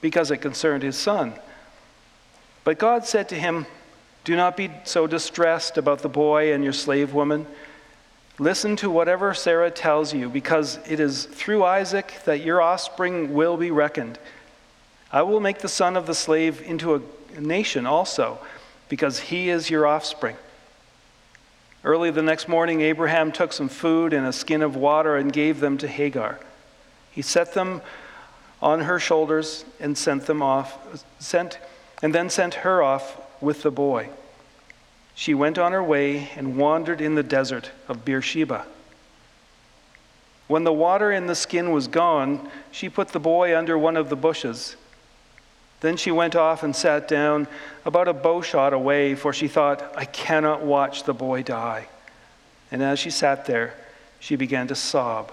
because it concerned his son. But God said to him, Do not be so distressed about the boy and your slave woman. Listen to whatever Sarah tells you, because it is through Isaac that your offspring will be reckoned. I will make the son of the slave into a nation also, because he is your offspring. Early the next morning, Abraham took some food and a skin of water and gave them to Hagar. He set them on her shoulders and sent them off, sent, and then sent her off with the boy. She went on her way and wandered in the desert of Beersheba. When the water in the skin was gone, she put the boy under one of the bushes. Then she went off and sat down about a bowshot away, for she thought, I cannot watch the boy die. And as she sat there, she began to sob.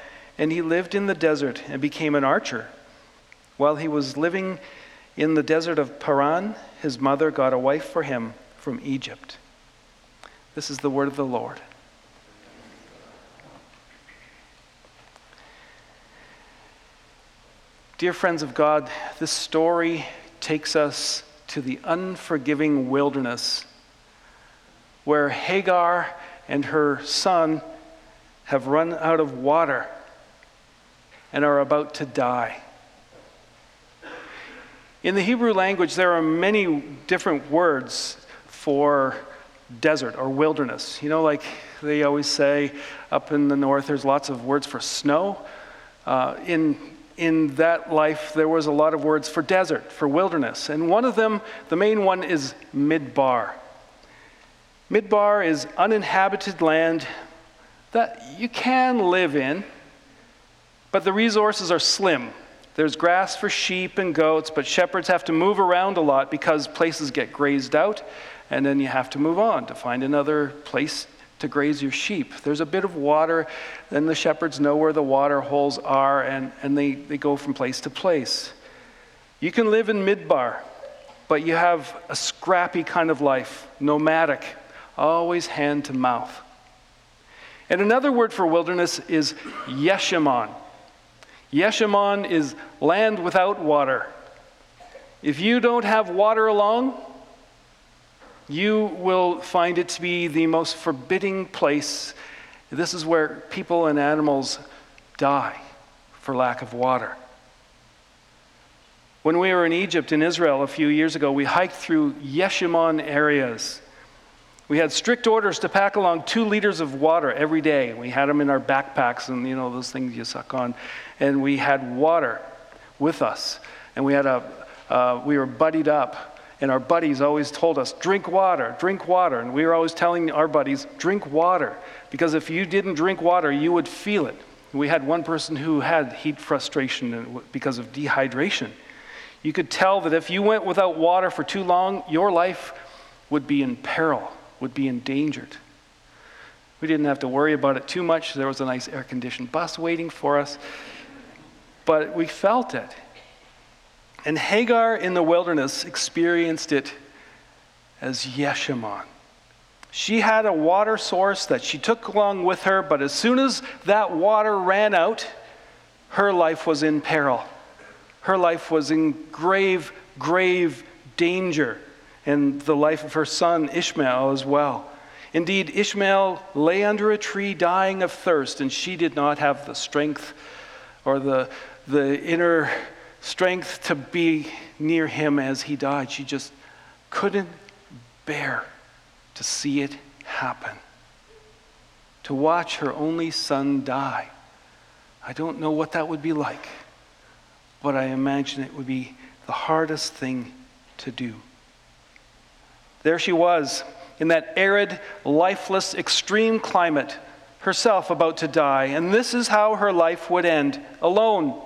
and he lived in the desert and became an archer. While he was living in the desert of Paran, his mother got a wife for him from Egypt. This is the word of the Lord. Dear friends of God, this story takes us to the unforgiving wilderness where Hagar and her son have run out of water and are about to die. In the Hebrew language, there are many different words for desert or wilderness. You know, like they always say up in the north, there's lots of words for snow. Uh, in in that life, there was a lot of words for desert, for wilderness. And one of them, the main one, is midbar. Midbar is uninhabited land that you can live in, but the resources are slim. There's grass for sheep and goats, but shepherds have to move around a lot because places get grazed out, and then you have to move on to find another place to graze your sheep. There's a bit of water, then the shepherds know where the water holes are, and, and they, they go from place to place. You can live in Midbar, but you have a scrappy kind of life, nomadic, always hand to mouth. And another word for wilderness is Yeshimon. Yeshimon is land without water. If you don't have water along, you will find it to be the most forbidding place. This is where people and animals die for lack of water. When we were in Egypt, in Israel, a few years ago, we hiked through Yeshimon areas. We had strict orders to pack along two liters of water every day. We had them in our backpacks and, you know, those things you suck on. And we had water with us. And we had a, uh, we were buddied up and our buddies always told us, drink water, drink water. And we were always telling our buddies, drink water. Because if you didn't drink water, you would feel it. We had one person who had heat prostration because of dehydration. You could tell that if you went without water for too long, your life would be in peril, would be endangered. We didn't have to worry about it too much. There was a nice air conditioned bus waiting for us. But we felt it. And Hagar in the wilderness experienced it as Yeshimon. She had a water source that she took along with her, but as soon as that water ran out, her life was in peril. Her life was in grave, grave danger, and the life of her son Ishmael as well. Indeed, Ishmael lay under a tree dying of thirst, and she did not have the strength or the, the inner strength to be near him as he died. She just couldn't bear to see it happen. To watch her only son die. I don't know what that would be like, but I imagine it would be the hardest thing to do. There she was in that arid, lifeless, extreme climate, herself about to die. And this is how her life would end alone,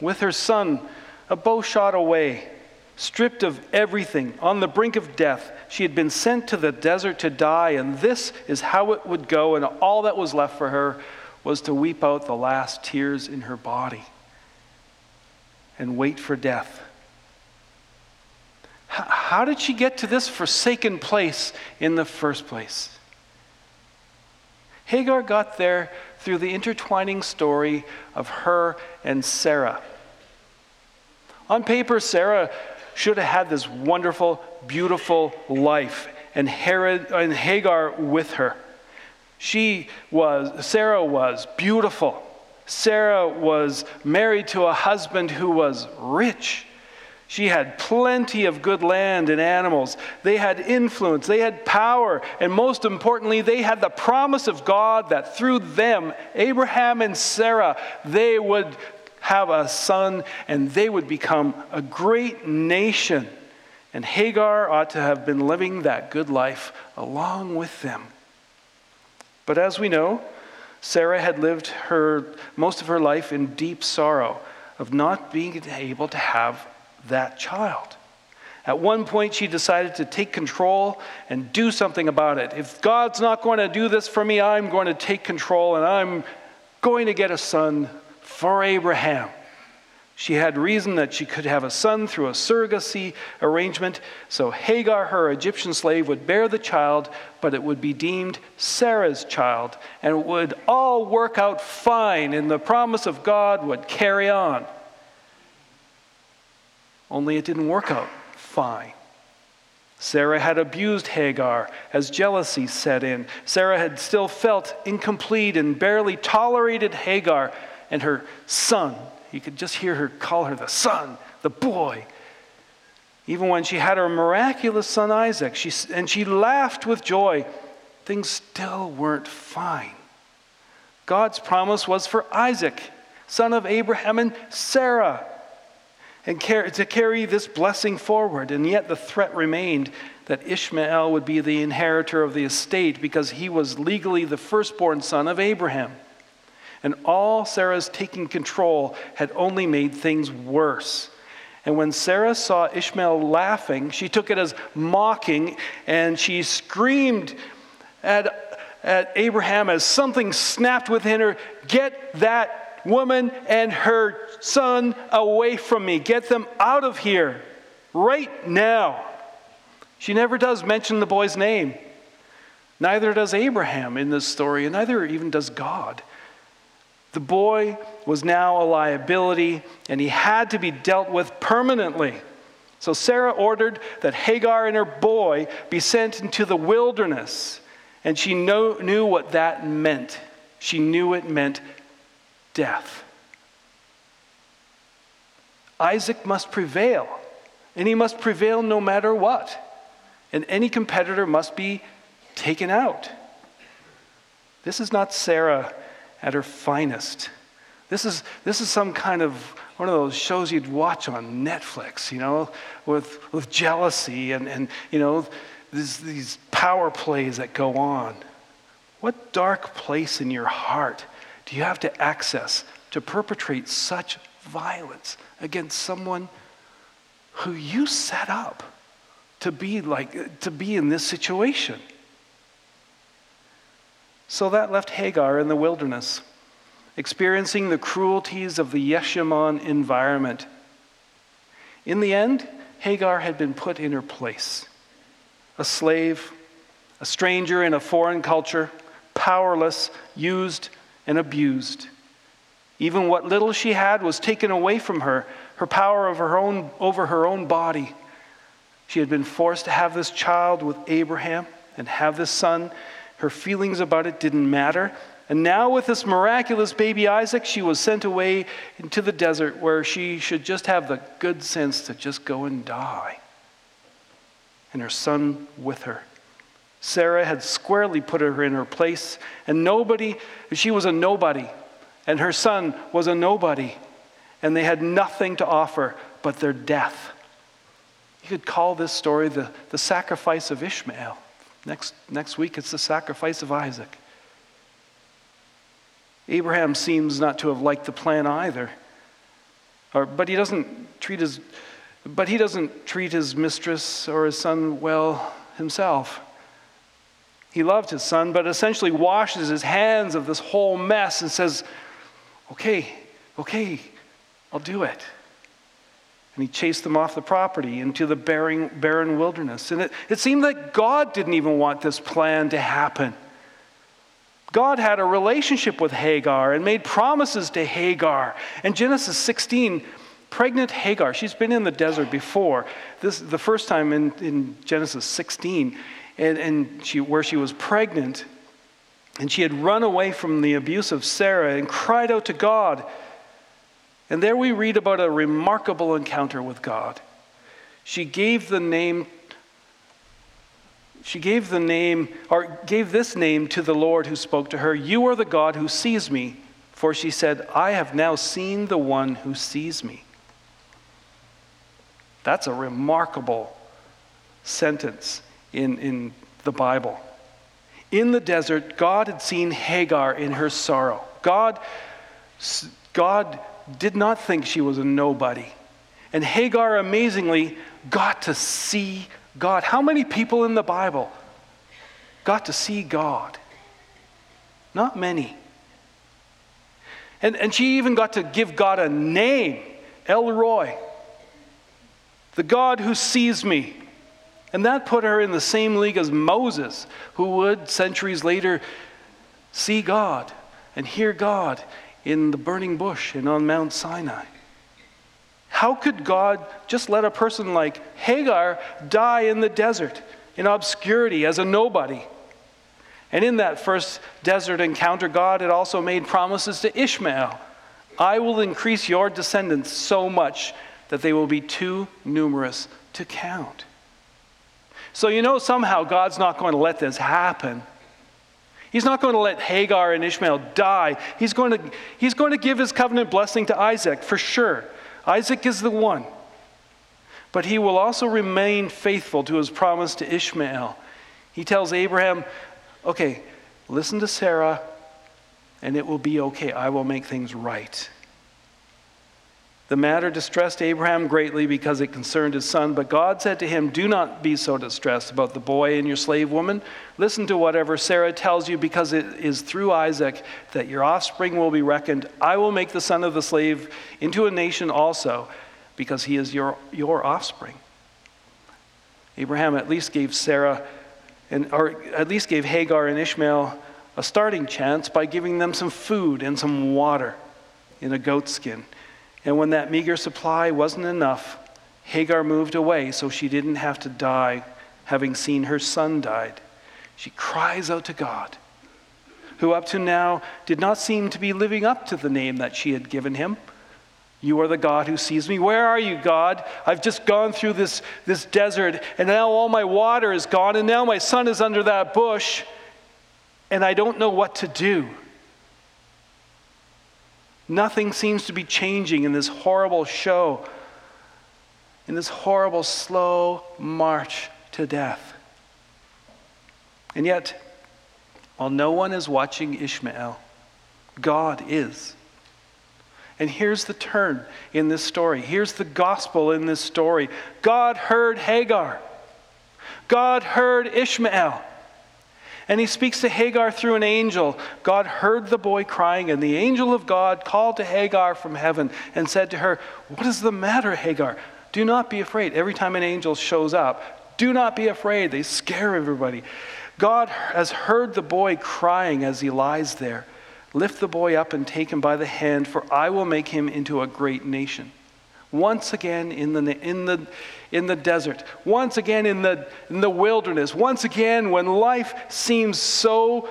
with her son a bow shot away, stripped of everything, on the brink of death. She had been sent to the desert to die, and this is how it would go. And all that was left for her was to weep out the last tears in her body and wait for death. How did she get to this forsaken place in the first place? Hagar got there through the intertwining story of her and Sarah. On paper, Sarah should have had this wonderful, beautiful life, and, Herod, and Hagar with her. She was, Sarah was beautiful. Sarah was married to a husband who was rich. She had plenty of good land and animals. They had influence, they had power, and most importantly, they had the promise of God that through them, Abraham and Sarah, they would have a son and they would become a great nation. And Hagar ought to have been living that good life along with them. But as we know, Sarah had lived her most of her life in deep sorrow of not being able to have that child. At one point, she decided to take control and do something about it. If God's not going to do this for me, I'm going to take control and I'm going to get a son for Abraham. She had reason that she could have a son through a surrogacy arrangement. So Hagar, her Egyptian slave, would bear the child, but it would be deemed Sarah's child. And it would all work out fine, and the promise of God would carry on. Only it didn't work out fine. Sarah had abused Hagar as jealousy set in. Sarah had still felt incomplete and barely tolerated Hagar and her son. You could just hear her call her the son, the boy. Even when she had her miraculous son Isaac, she, and she laughed with joy, things still weren't fine. God's promise was for Isaac, son of Abraham and Sarah and to carry this blessing forward. And yet the threat remained that Ishmael would be the inheritor of the estate because he was legally the firstborn son of Abraham. And all Sarah's taking control had only made things worse. And when Sarah saw Ishmael laughing, she took it as mocking and she screamed at, at Abraham as something snapped within her Get that woman and her son away from me. Get them out of here right now. She never does mention the boy's name. Neither does Abraham in this story, and neither even does God. The boy was now a liability, and he had to be dealt with permanently. So Sarah ordered that Hagar and her boy be sent into the wilderness, and she know, knew what that meant. She knew it meant death. Isaac must prevail, and he must prevail no matter what. And any competitor must be taken out. This is not Sarah at her finest. This is, this is some kind of one of those shows you'd watch on Netflix, you know, with, with jealousy and, and you know, these, these power plays that go on. What dark place in your heart do you have to access to perpetrate such violence against someone who you set up to be like to be in this situation? So that left Hagar in the wilderness, experiencing the cruelties of the Yeshimon environment. In the end, Hagar had been put in her place a slave, a stranger in a foreign culture, powerless, used, and abused. Even what little she had was taken away from her, her power of her own, over her own body. She had been forced to have this child with Abraham and have this son. Her feelings about it didn't matter. And now, with this miraculous baby Isaac, she was sent away into the desert where she should just have the good sense to just go and die. And her son with her. Sarah had squarely put her in her place, and nobody, she was a nobody, and her son was a nobody, and they had nothing to offer but their death. You could call this story the, the sacrifice of Ishmael. Next, next week, it's the sacrifice of Isaac. Abraham seems not to have liked the plan either. Or, but he doesn't treat his but he doesn't treat his mistress or his son well himself. He loved his son, but essentially washes his hands of this whole mess and says, Okay, okay, I'll do it. And he chased them off the property into the barren, barren wilderness. And it, it seemed that God didn't even want this plan to happen. God had a relationship with Hagar and made promises to Hagar. In Genesis 16, pregnant Hagar, she's been in the desert before. This the first time in, in Genesis 16, and, and she, where she was pregnant, and she had run away from the abuse of Sarah and cried out to God. And there we read about a remarkable encounter with God. She gave the name she gave the name, or gave this name to the Lord who spoke to her You are the God who sees me. For she said, I have now seen the one who sees me. That's a remarkable sentence in, in the Bible. In the desert, God had seen Hagar in her sorrow. God, God did not think she was a nobody. And Hagar amazingly got to see God. How many people in the Bible got to see God? Not many. And, and she even got to give God a name El Roi, the God who sees me. And that put her in the same league as Moses, who would centuries later see God and hear God in the burning bush and on Mount Sinai. How could God just let a person like Hagar die in the desert, in obscurity, as a nobody? And in that first desert encounter, God had also made promises to Ishmael I will increase your descendants so much that they will be too numerous to count. So, you know, somehow God's not going to let this happen. He's not going to let Hagar and Ishmael die. He's going to, he's going to give his covenant blessing to Isaac for sure. Isaac is the one. But he will also remain faithful to his promise to Ishmael. He tells Abraham, okay, listen to Sarah, and it will be okay. I will make things right. The matter distressed Abraham greatly because it concerned his son, but God said to him, Do not be so distressed about the boy and your slave woman. Listen to whatever Sarah tells you, because it is through Isaac that your offspring will be reckoned. I will make the son of the slave into a nation also, because he is your, your offspring. Abraham at least gave Sarah, and, or at least gave Hagar and Ishmael a starting chance by giving them some food and some water in a goat skin. And when that meager supply wasn't enough, Hagar moved away so she didn't have to die having seen her son died. She cries out to God, who up to now did not seem to be living up to the name that she had given him. You are the God who sees me. Where are you, God? I've just gone through this, this desert, and now all my water is gone, and now my son is under that bush, and I don't know what to do. Nothing seems to be changing in this horrible show, in this horrible, slow march to death. And yet, while no one is watching Ishmael, God is. And here's the turn in this story. Here's the gospel in this story. God heard Hagar. God heard Ishmael. And he speaks to Hagar through an angel. God heard the boy crying, and the angel of God called to Hagar from heaven and said to her, What is the matter, Hagar? Do not be afraid. Every time an angel shows up, do not be afraid. They scare everybody. God has heard the boy crying as he lies there. Lift the boy up and take him by the hand, for I will make him into a great nation. Once again in the, in the, in the desert, once again in the, in the wilderness, once again when life seems so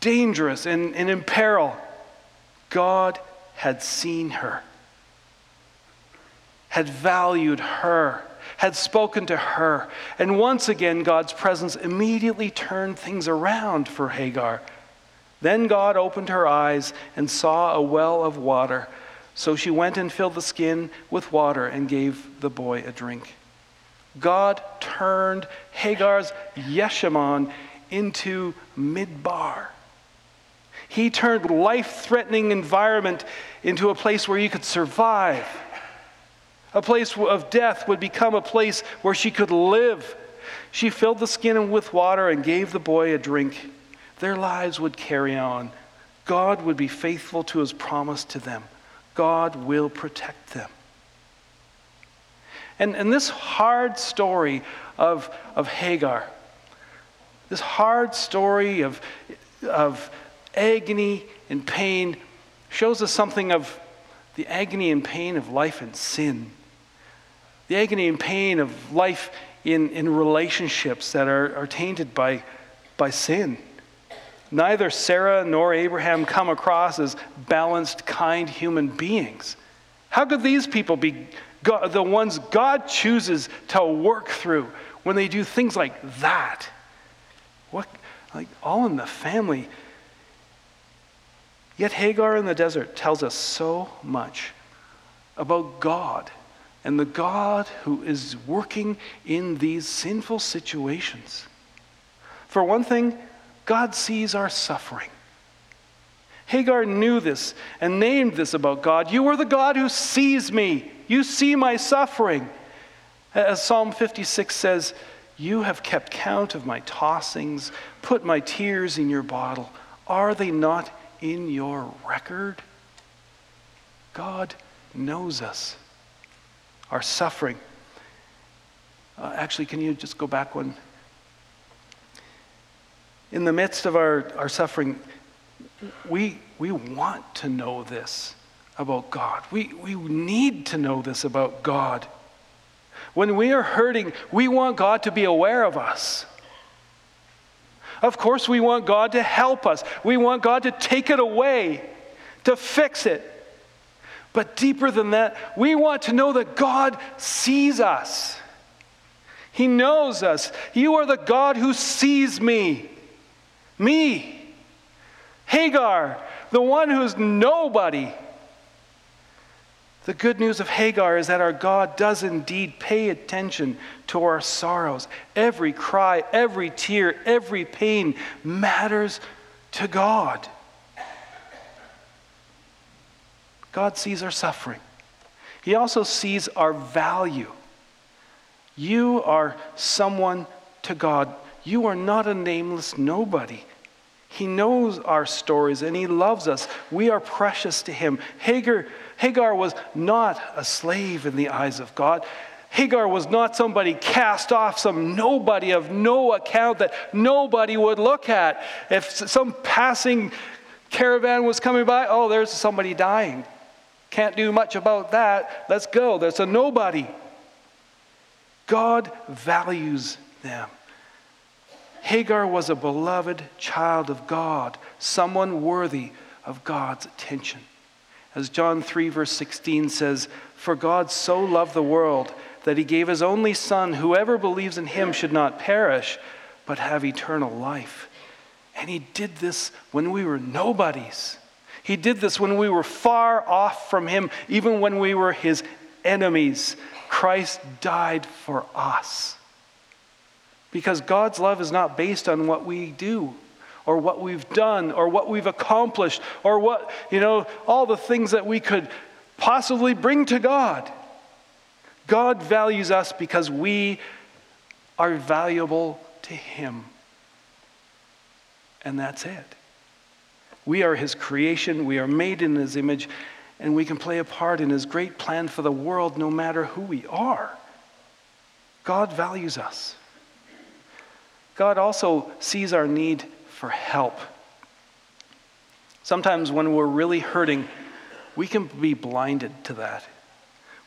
dangerous and, and in peril, God had seen her, had valued her, had spoken to her. And once again, God's presence immediately turned things around for Hagar. Then God opened her eyes and saw a well of water. So she went and filled the skin with water and gave the boy a drink. God turned Hagar's Yeshimon into Midbar. He turned life-threatening environment into a place where you could survive. A place of death would become a place where she could live. She filled the skin with water and gave the boy a drink. Their lives would carry on. God would be faithful to his promise to them. God will protect them. And, and this hard story of, of Hagar, this hard story of, of agony and pain, shows us something of the agony and pain of life and sin, the agony and pain of life in, in relationships that are, are tainted by, by sin. Neither Sarah nor Abraham come across as balanced, kind human beings. How could these people be God, the ones God chooses to work through when they do things like that? What, like all in the family. Yet Hagar in the desert tells us so much about God and the God who is working in these sinful situations. For one thing, God sees our suffering. Hagar knew this and named this about God. You are the God who sees me. You see my suffering. As Psalm 56 says, You have kept count of my tossings, put my tears in your bottle. Are they not in your record? God knows us, our suffering. Uh, actually, can you just go back one? In the midst of our, our suffering, we, we want to know this about God. We, we need to know this about God. When we are hurting, we want God to be aware of us. Of course, we want God to help us. We want God to take it away, to fix it. But deeper than that, we want to know that God sees us. He knows us. You are the God who sees me. Me, Hagar, the one who's nobody. The good news of Hagar is that our God does indeed pay attention to our sorrows. Every cry, every tear, every pain matters to God. God sees our suffering. He also sees our value. You are someone to God. You are not a nameless nobody. He knows our stories and He loves us. We are precious to Him. Hagar, Hagar was not a slave in the eyes of God. Hagar was not somebody cast off, some nobody of no account that nobody would look at. If some passing caravan was coming by, oh, there's somebody dying. Can't do much about that. Let's go. There's a nobody. God values them. Hagar was a beloved child of God, someone worthy of God's attention. As John 3, verse 16 says, For God so loved the world that he gave his only Son, whoever believes in him should not perish, but have eternal life. And he did this when we were nobodies. He did this when we were far off from him, even when we were his enemies. Christ died for us. Because God's love is not based on what we do or what we've done or what we've accomplished or what, you know, all the things that we could possibly bring to God. God values us because we are valuable to Him. And that's it. We are His creation, we are made in His image, and we can play a part in His great plan for the world no matter who we are. God values us. God also sees our need for help. Sometimes when we're really hurting, we can be blinded to that.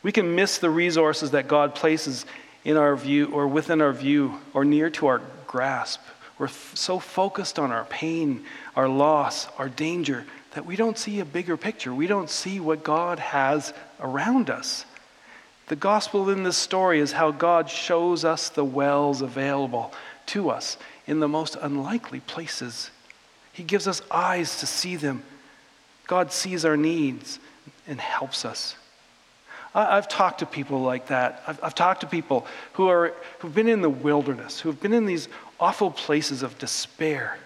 We can miss the resources that God places in our view or within our view or near to our grasp we're f- so focused on our pain, our loss, our danger, that we don't see a bigger picture. We don't see what God has around us. The gospel in this story is how God shows us the wells available to us in the most unlikely places. He gives us eyes to see them. God sees our needs and helps us. I, have talked to people like that. I've, I've talked to people who are, who've been in the wilderness, who've been in these awful places of despair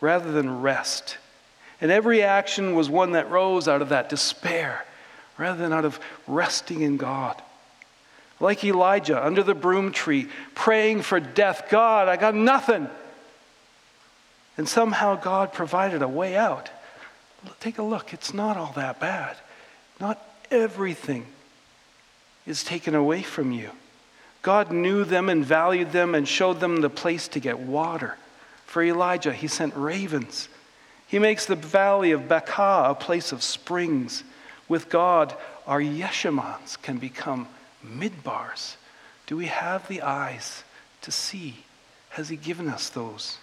rather than rest. And every action was one that rose out of that despair rather than out of resting in God. Like Elijah under the broom tree, praying for death God, I got nothing. And somehow God provided a way out. Take a look, it's not all that bad. Not everything is taken away from you. God knew them and valued them and showed them the place to get water. For Elijah, he sent ravens. He makes the valley of Baca a place of springs. With God, our Yeshimons can become midbars. Do we have the eyes to see? Has He given us those?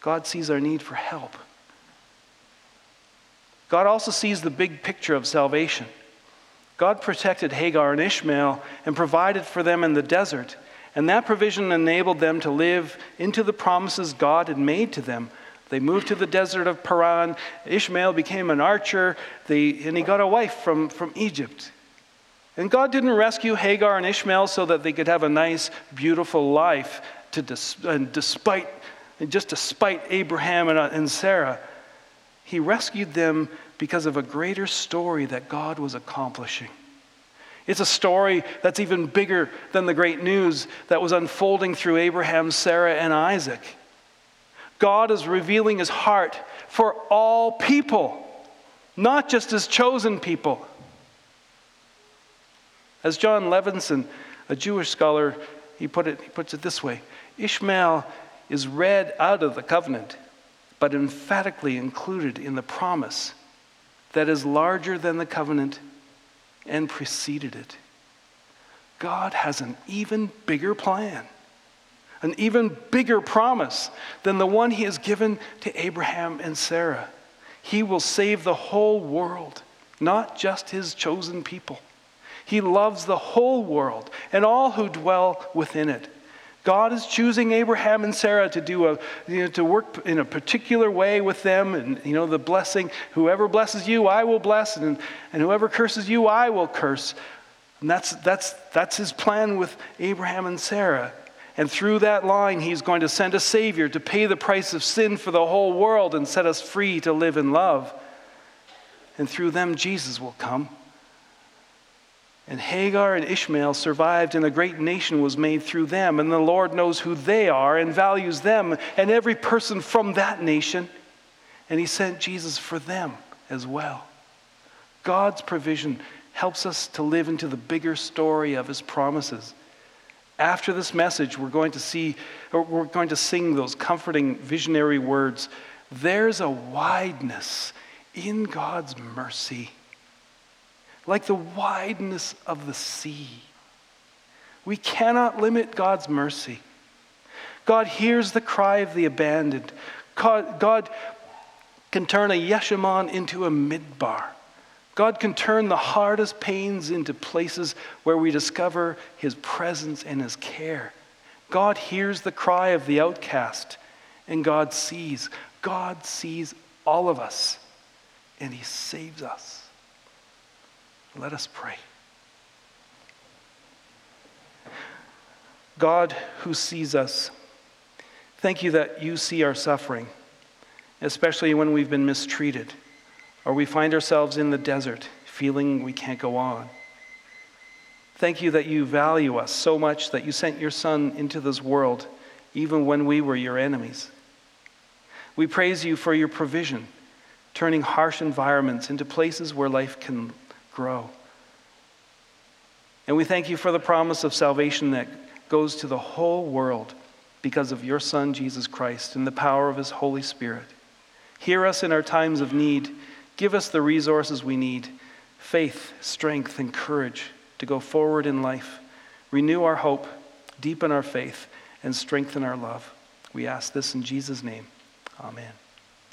God sees our need for help. God also sees the big picture of salvation. God protected Hagar and Ishmael and provided for them in the desert, and that provision enabled them to live into the promises God had made to them. They moved to the desert of Paran. Ishmael became an archer, they, and he got a wife from, from Egypt. And God didn't rescue Hagar and Ishmael so that they could have a nice, beautiful life, to dis, and despite, just despite Abraham and, uh, and Sarah. He rescued them because of a greater story that God was accomplishing. It's a story that's even bigger than the great news that was unfolding through Abraham, Sarah, and Isaac. God is revealing his heart for all people, not just his chosen people. As John Levenson, a Jewish scholar, he, put it, he puts it this way Ishmael is read out of the covenant but emphatically included in the promise that is larger than the covenant and preceded it. God has an even bigger plan, an even bigger promise than the one he has given to Abraham and Sarah. He will save the whole world, not just his chosen people. He loves the whole world and all who dwell within it. God is choosing Abraham and Sarah to do a, you know, to work in a particular way with them, and you know the blessing. Whoever blesses you, I will bless, and, and whoever curses you, I will curse. And that's that's that's his plan with Abraham and Sarah. And through that line, he's going to send a Savior to pay the price of sin for the whole world and set us free to live in love. And through them, Jesus will come. And Hagar and Ishmael survived, and a great nation was made through them. And the Lord knows who they are and values them and every person from that nation. And He sent Jesus for them as well. God's provision helps us to live into the bigger story of His promises. After this message, we're going to see, or we're going to sing those comforting visionary words. There's a wideness in God's mercy like the wideness of the sea. We cannot limit God's mercy. God hears the cry of the abandoned. God, God can turn a Yeshimon into a midbar. God can turn the hardest pains into places where we discover his presence and his care. God hears the cry of the outcast, and God sees. God sees all of us, and he saves us. Let us pray. God who sees us, thank you that you see our suffering, especially when we've been mistreated or we find ourselves in the desert feeling we can't go on. Thank you that you value us so much that you sent your Son into this world even when we were your enemies. We praise you for your provision, turning harsh environments into places where life can grow. And we thank you for the promise of salvation that goes to the whole world because of your Son, Jesus Christ, and the power of his Holy Spirit. Hear us in our times of need. Give us the resources we need faith, strength, and courage to go forward in life. Renew our hope, deepen our faith, and strengthen our love. We ask this in Jesus' name. Amen.